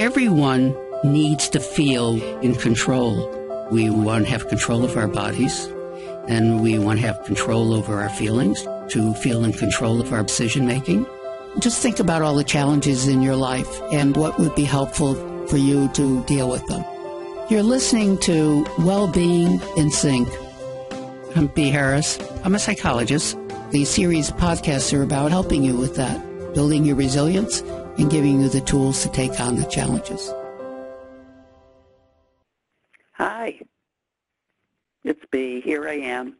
Everyone needs to feel in control. We want to have control of our bodies, and we want to have control over our feelings, to feel in control of our decision making. Just think about all the challenges in your life and what would be helpful for you to deal with them. You're listening to Well-Being in Sync. I'm B. Harris. I'm a psychologist. These series podcasts are about helping you with that, building your resilience and giving you the tools to take on the challenges. Hi, it's B. Here I am.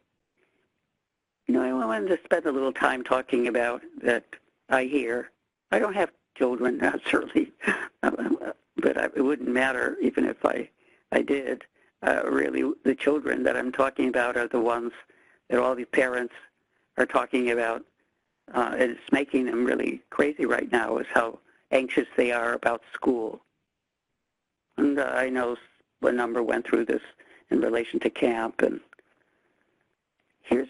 You know, I wanted to spend a little time talking about that I hear. I don't have children, not certainly, but it wouldn't matter even if I, I did. Uh, really, the children that I'm talking about are the ones that all the parents are talking about. Uh, it's making them really crazy right now is how anxious they are about school. And uh, I know a number went through this in relation to camp. And here's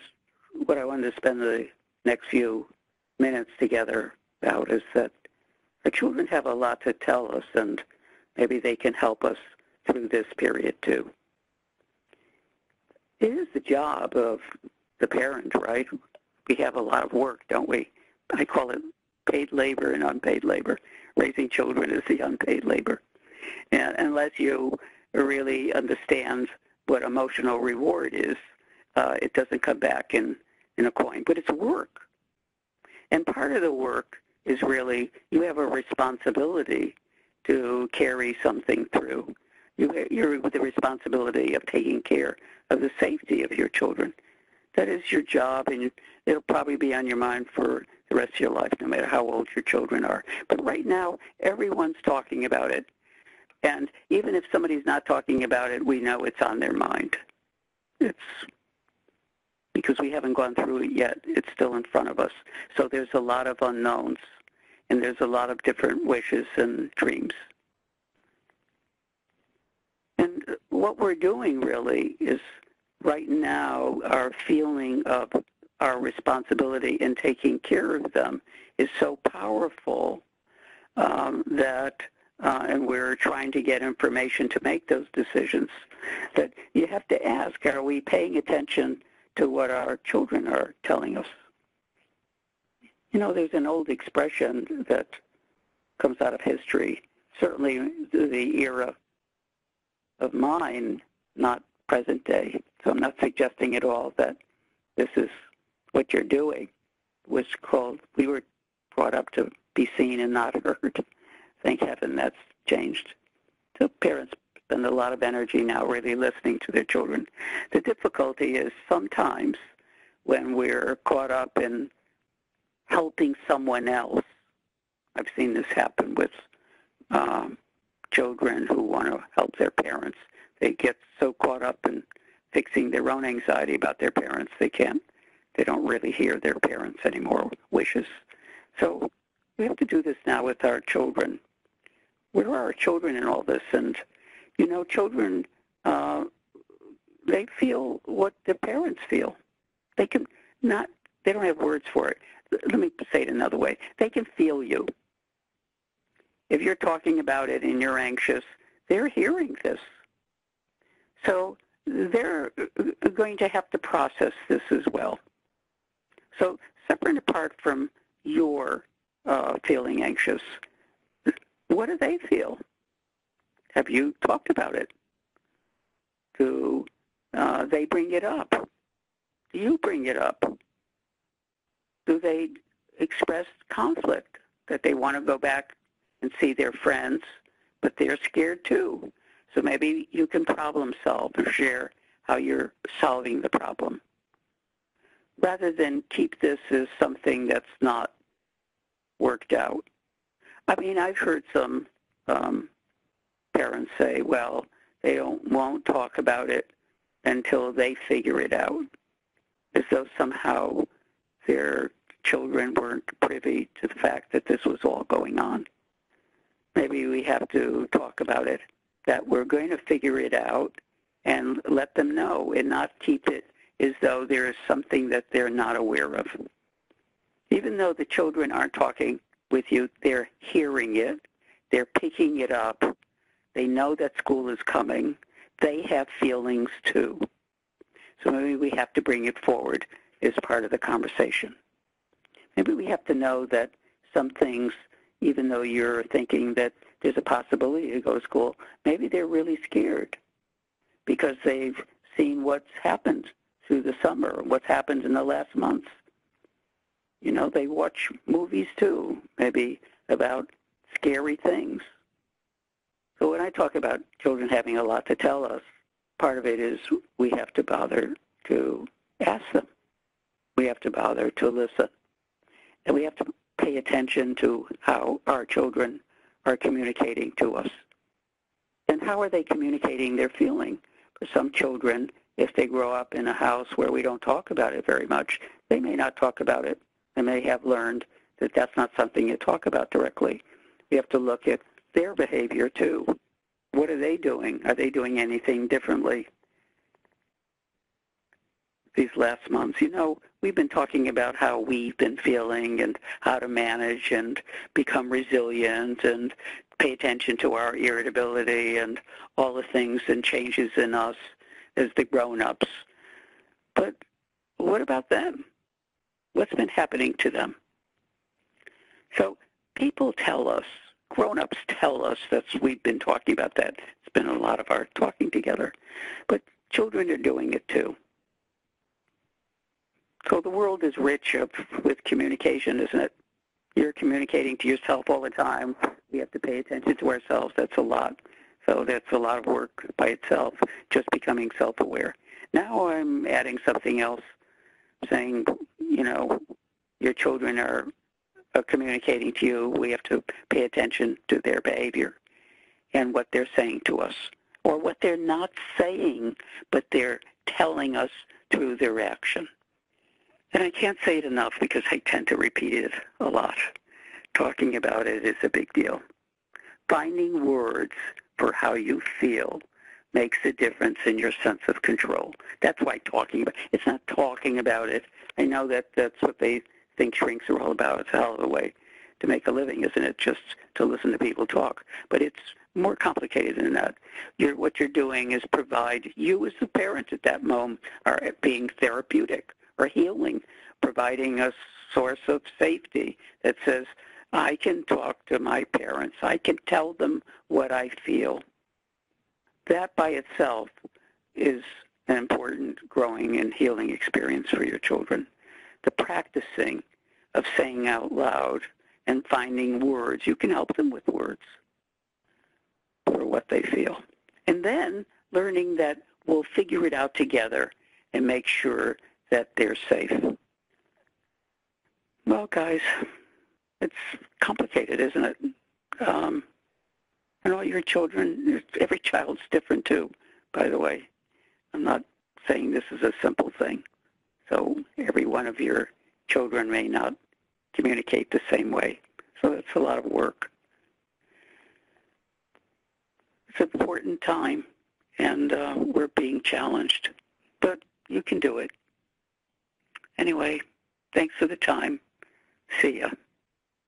what I wanted to spend the next few minutes together about is that our children have a lot to tell us, and maybe they can help us through this period too. It is the job of the parent, right? We have a lot of work, don't we? I call it paid labor and unpaid labor. Raising children is the unpaid labor. And unless you really understand what emotional reward is, uh, it doesn't come back in, in a coin. But it's work. And part of the work is really you have a responsibility to carry something through. You, you're with the responsibility of taking care of the safety of your children. That is your job, and it'll probably be on your mind for the rest of your life, no matter how old your children are. But right now, everyone's talking about it. And even if somebody's not talking about it, we know it's on their mind. It's because we haven't gone through it yet. It's still in front of us. So there's a lot of unknowns, and there's a lot of different wishes and dreams. And what we're doing really is right now our feeling of our responsibility in taking care of them is so powerful um, that uh, and we're trying to get information to make those decisions, that you have to ask, are we paying attention to what our children are telling us? You know, there's an old expression that comes out of history, certainly the era of mine, not present day. So I'm not suggesting at all that this is what you're doing. It was called, we were brought up to be seen and not heard thank heaven that's changed. So parents spend a lot of energy now really listening to their children. The difficulty is sometimes when we're caught up in helping someone else. I've seen this happen with um, children who want to help their parents. They get so caught up in fixing their own anxiety about their parents, they can't, they don't really hear their parents' anymore wishes. So we have to do this now with our children where are our children in all this? And, you know, children, uh, they feel what their parents feel. They can not, they don't have words for it. Let me say it another way. They can feel you. If you're talking about it and you're anxious, they're hearing this. So they're going to have to process this as well. So separate apart from your uh, feeling anxious, what do they feel? Have you talked about it? Do uh, they bring it up? Do you bring it up? Do they express conflict that they want to go back and see their friends, but they're scared too? So maybe you can problem solve or share how you're solving the problem rather than keep this as something that's not worked out. I mean, I've heard some um, parents say, well, they don't, won't talk about it until they figure it out, as though somehow their children weren't privy to the fact that this was all going on. Maybe we have to talk about it, that we're going to figure it out and let them know and not keep it as though there is something that they're not aware of. Even though the children aren't talking with you. They're hearing it. They're picking it up. They know that school is coming. They have feelings too. So maybe we have to bring it forward as part of the conversation. Maybe we have to know that some things, even though you're thinking that there's a possibility to go to school, maybe they're really scared because they've seen what's happened through the summer, what's happened in the last months. You know, they watch movies too, maybe about scary things. So when I talk about children having a lot to tell us, part of it is we have to bother to ask them. We have to bother to listen. And we have to pay attention to how our children are communicating to us. And how are they communicating their feeling? For some children, if they grow up in a house where we don't talk about it very much, they may not talk about it. They may have learned that that's not something you talk about directly. We have to look at their behavior too. What are they doing? Are they doing anything differently these last months? You know, we've been talking about how we've been feeling and how to manage and become resilient and pay attention to our irritability and all the things and changes in us as the grown-ups. But what about them? What's been happening to them? So people tell us grown-ups tell us that we've been talking about that. It's been a lot of our talking together. But children are doing it too. So the world is rich of, with communication, isn't it? You're communicating to yourself all the time. We have to pay attention to ourselves. That's a lot. So that's a lot of work by itself, just becoming self-aware. Now I'm adding something else, saying, you know, your children are uh, communicating to you, we have to pay attention to their behavior and what they're saying to us, or what they're not saying, but they're telling us through their action. And I can't say it enough because I tend to repeat it a lot. Talking about it is a big deal. Finding words for how you feel makes a difference in your sense of control. That's why talking about it's not talking about it. I know that that's what they think shrinks are all about. It's a hell of a way to make a living, isn't it? Just to listen to people talk. But it's more complicated than that. You're, what you're doing is provide you as the parent at that moment are being therapeutic or healing, providing a source of safety that says, I can talk to my parents. I can tell them what I feel. That by itself is an important growing and healing experience for your children. The practicing of saying out loud and finding words. You can help them with words for what they feel. And then learning that we'll figure it out together and make sure that they're safe. Well, guys, it's complicated, isn't it? Um, and all your children, every child's different too, by the way. I'm not saying this is a simple thing. So every one of your children may not communicate the same way. So that's a lot of work. It's an important time, and uh, we're being challenged. But you can do it. Anyway, thanks for the time. See ya.